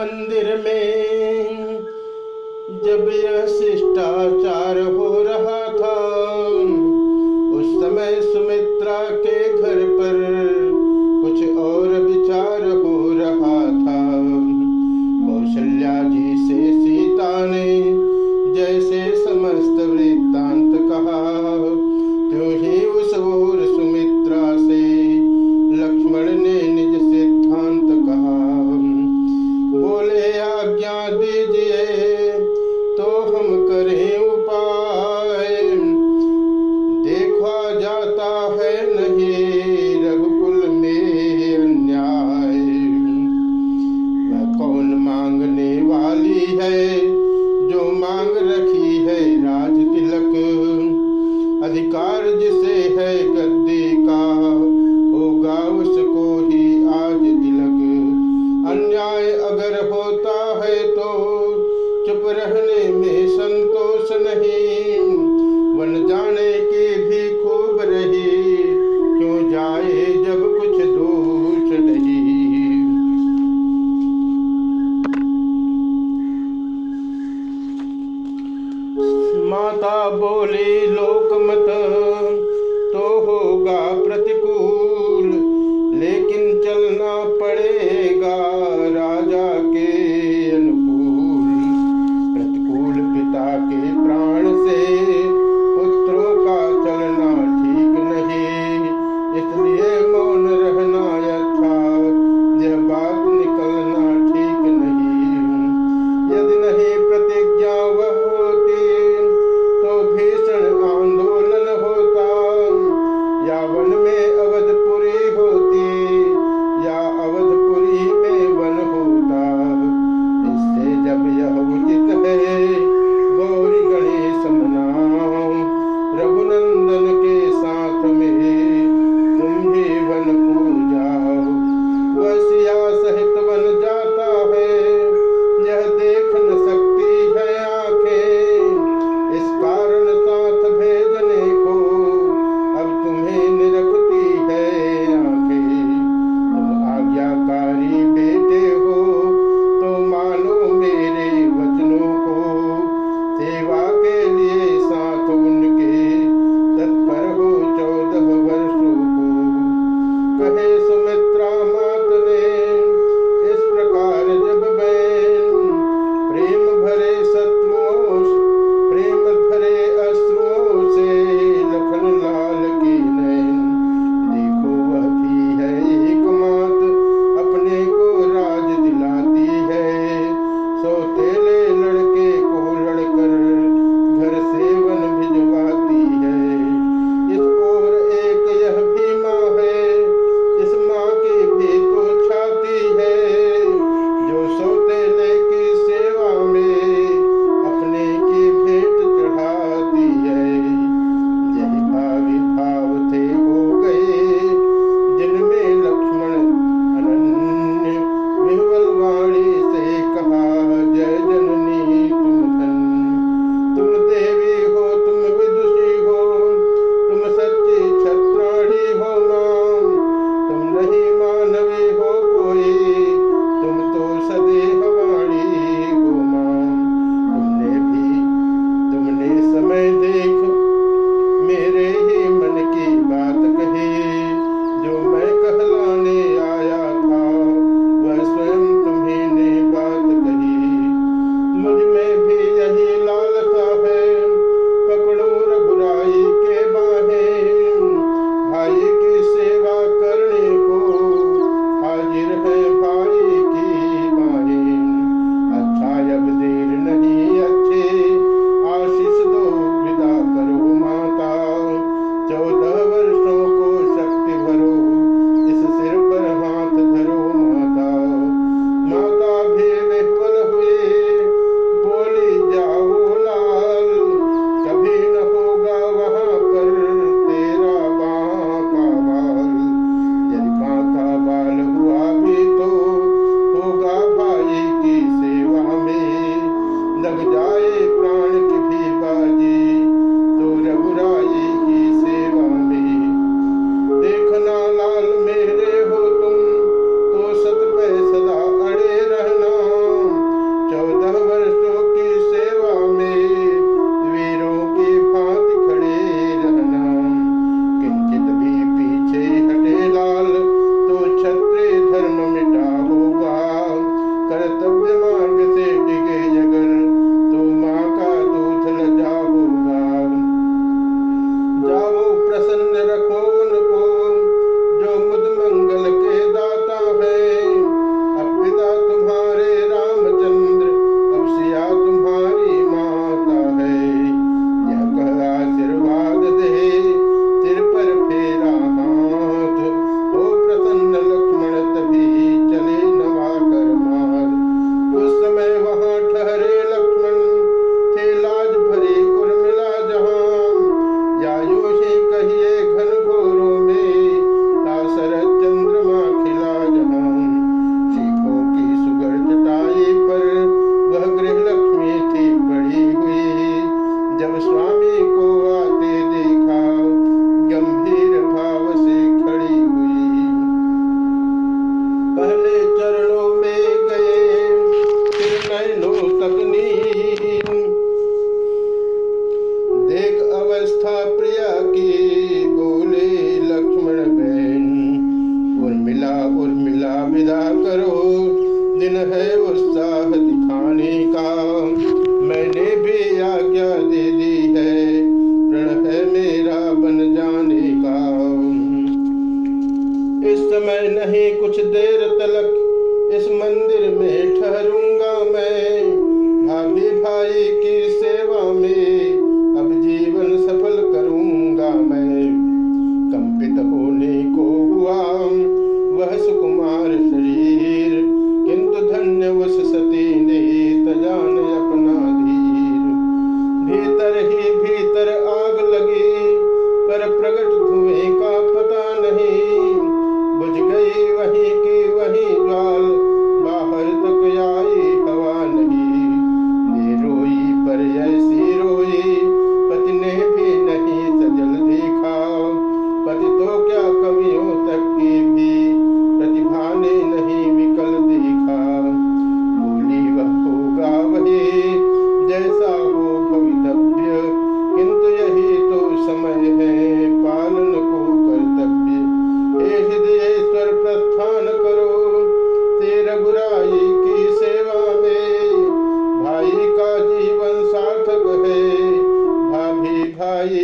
मंदिर में जब यह शिष्टाचार हो रहा था उस समय सुमित्रा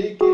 que,